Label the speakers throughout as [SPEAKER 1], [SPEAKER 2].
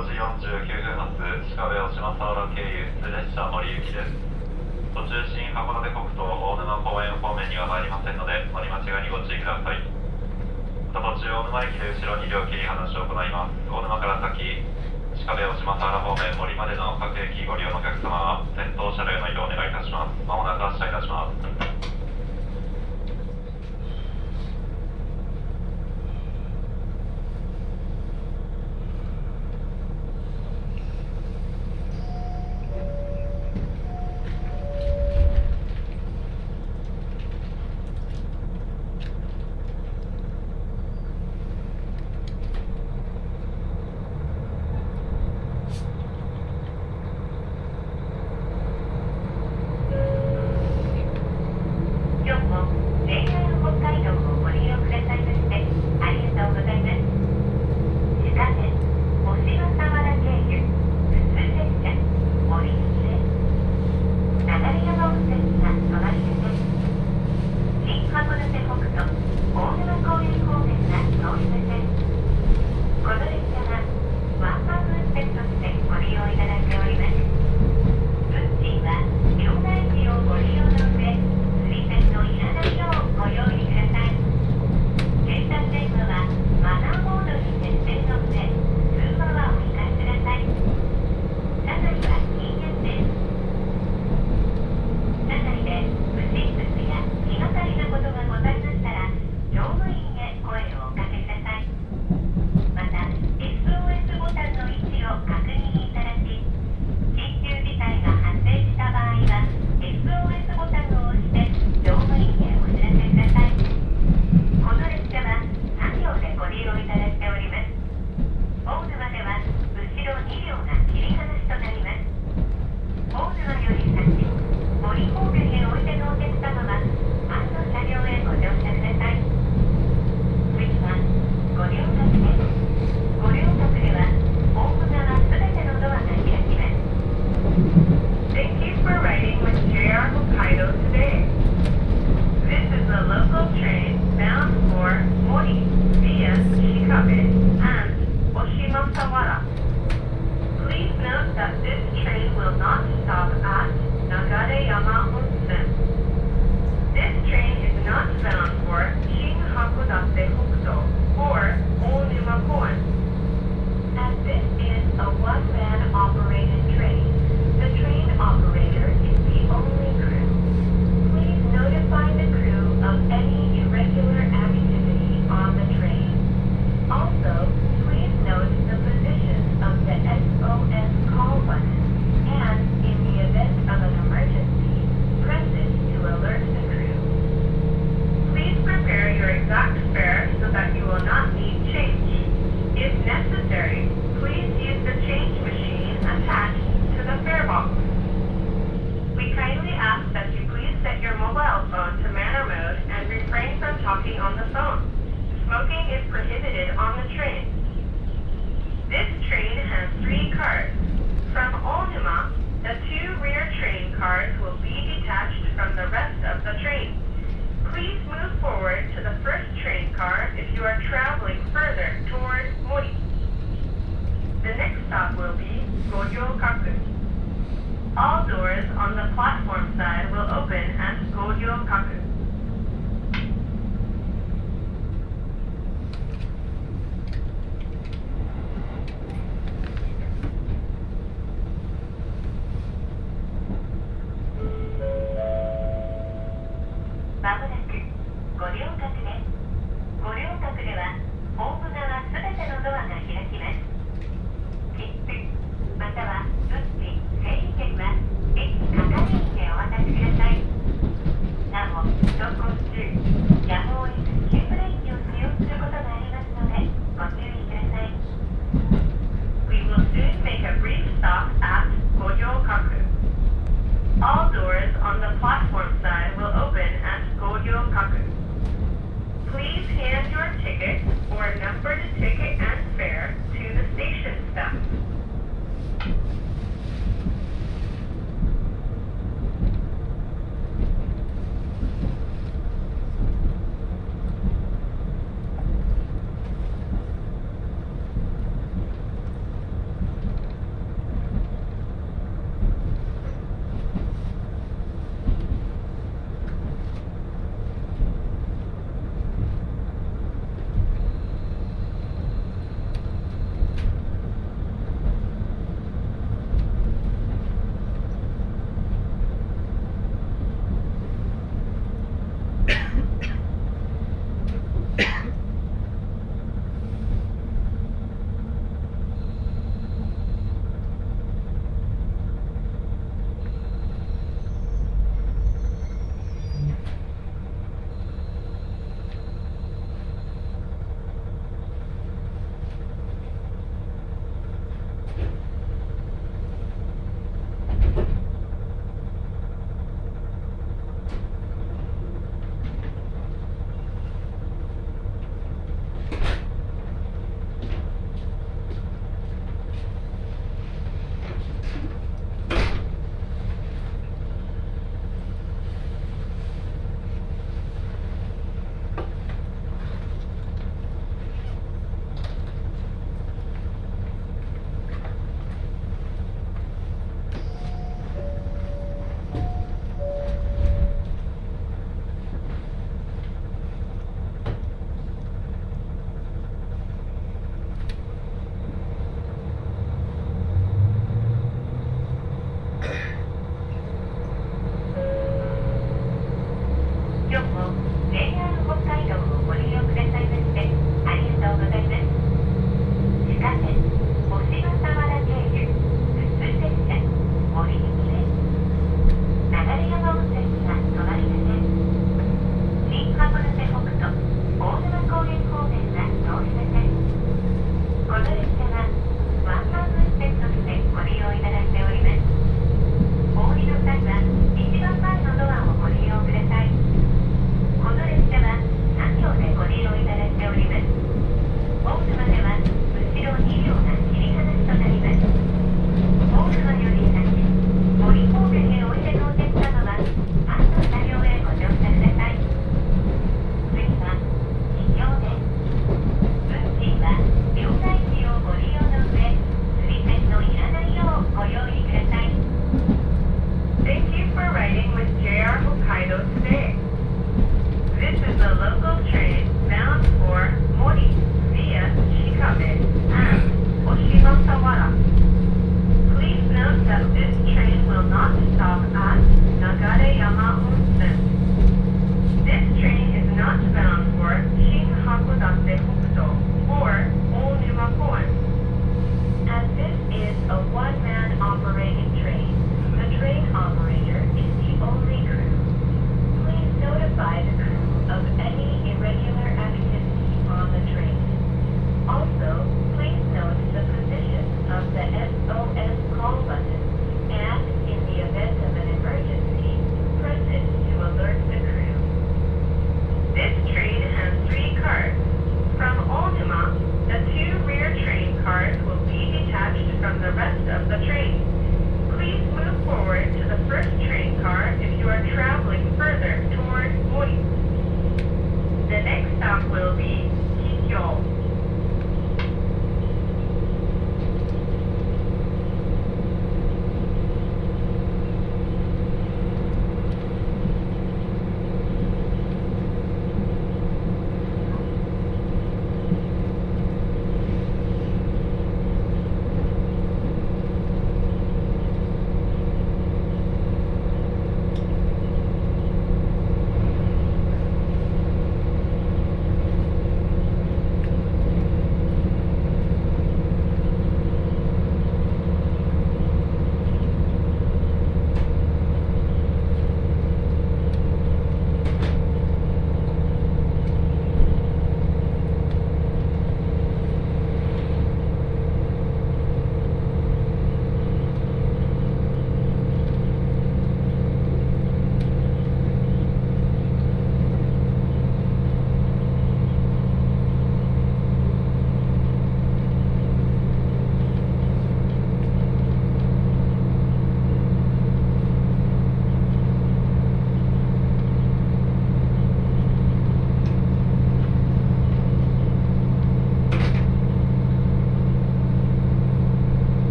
[SPEAKER 1] 5時49分発鹿部大島沢原経由普通列車森行きです。途中新函館国道大沼公園方面には参りませんので乗り間違いにご注意ください。また途中大沼駅で後ろに両切り離しを行います。大沼から先鹿部大島沢原方面森までの各駅ご利用のお客様は先頭車両の移動をお願いいたします。まもなく発車いたします。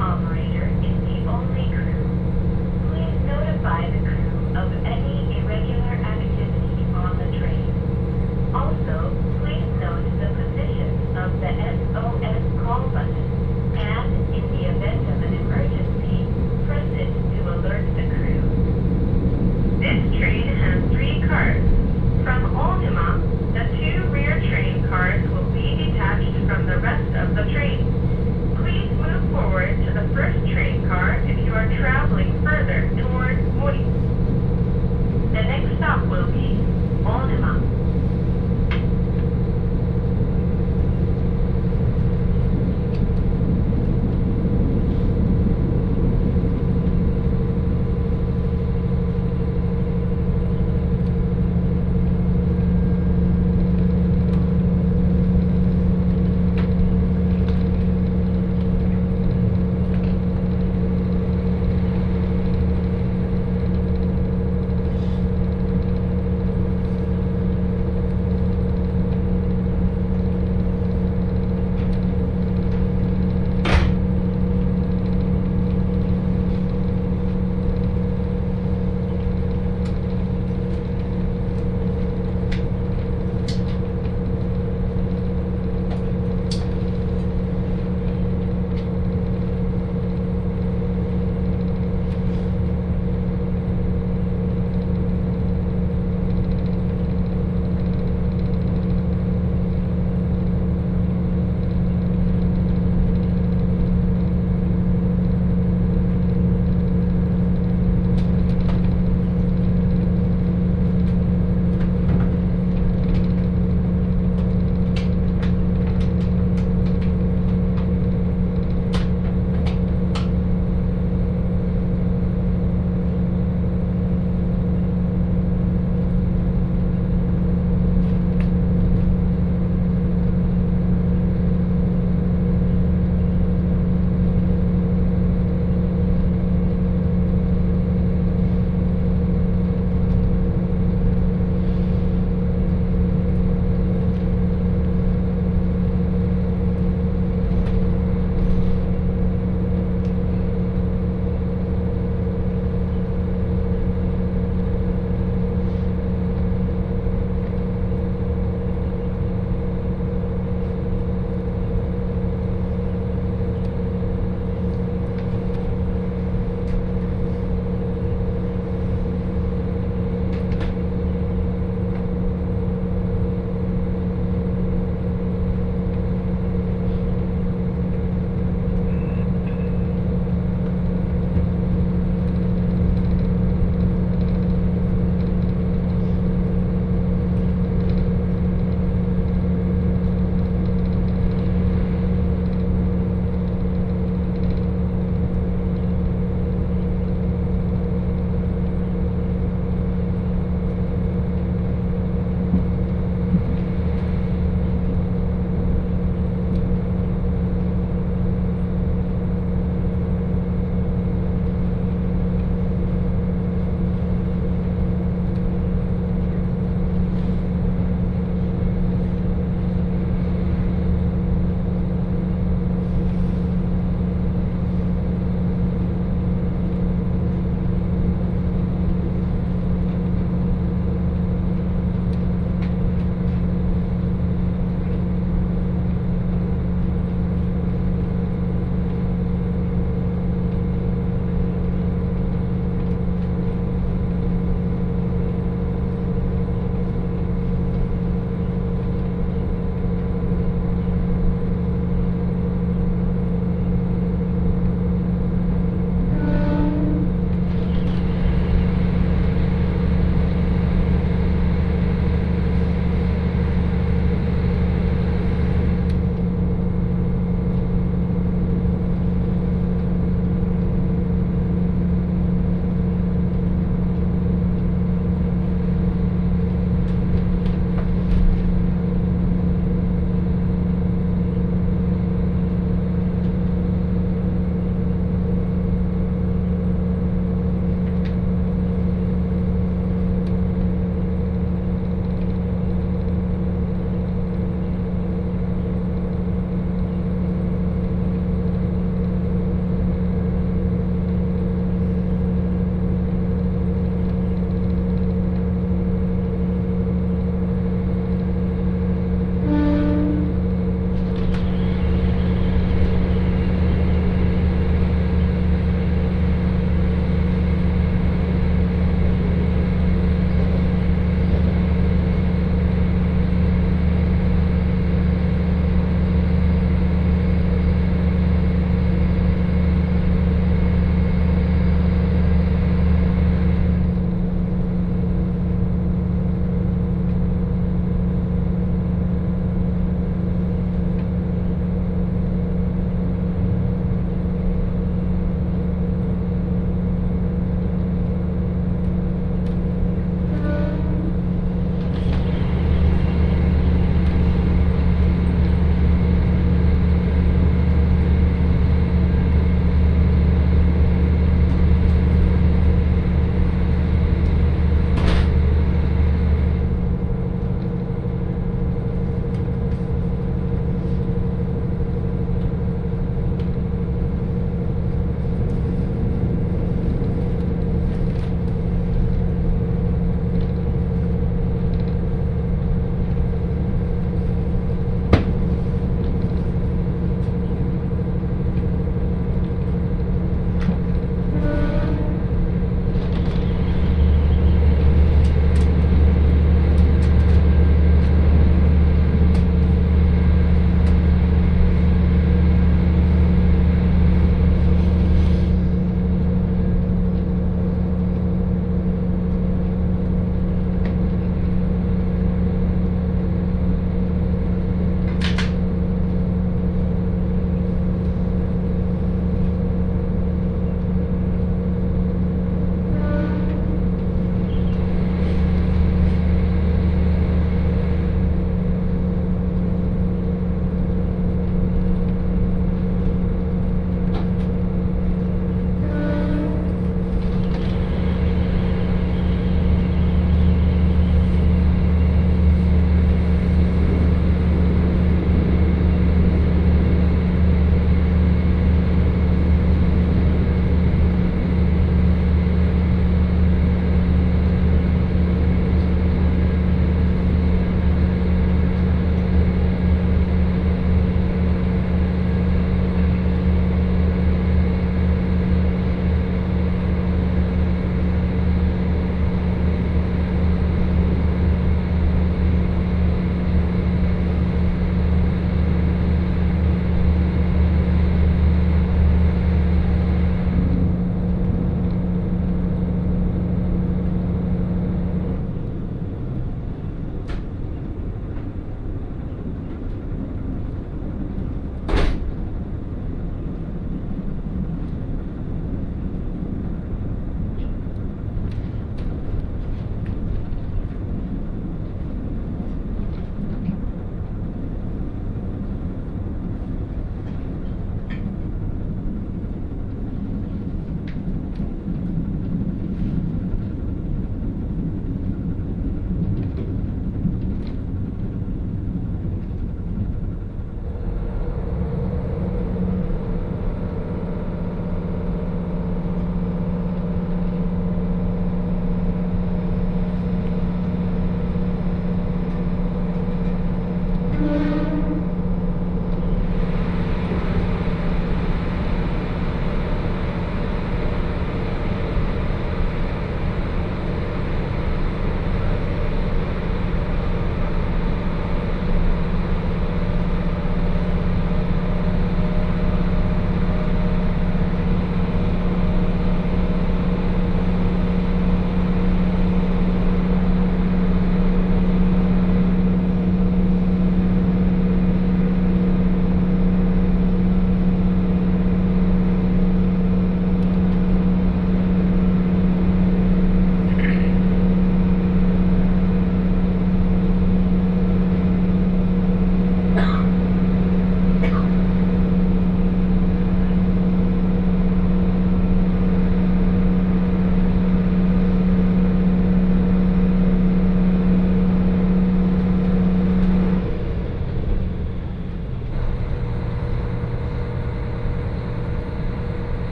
[SPEAKER 2] operator is the only crew. Please notify the crew of any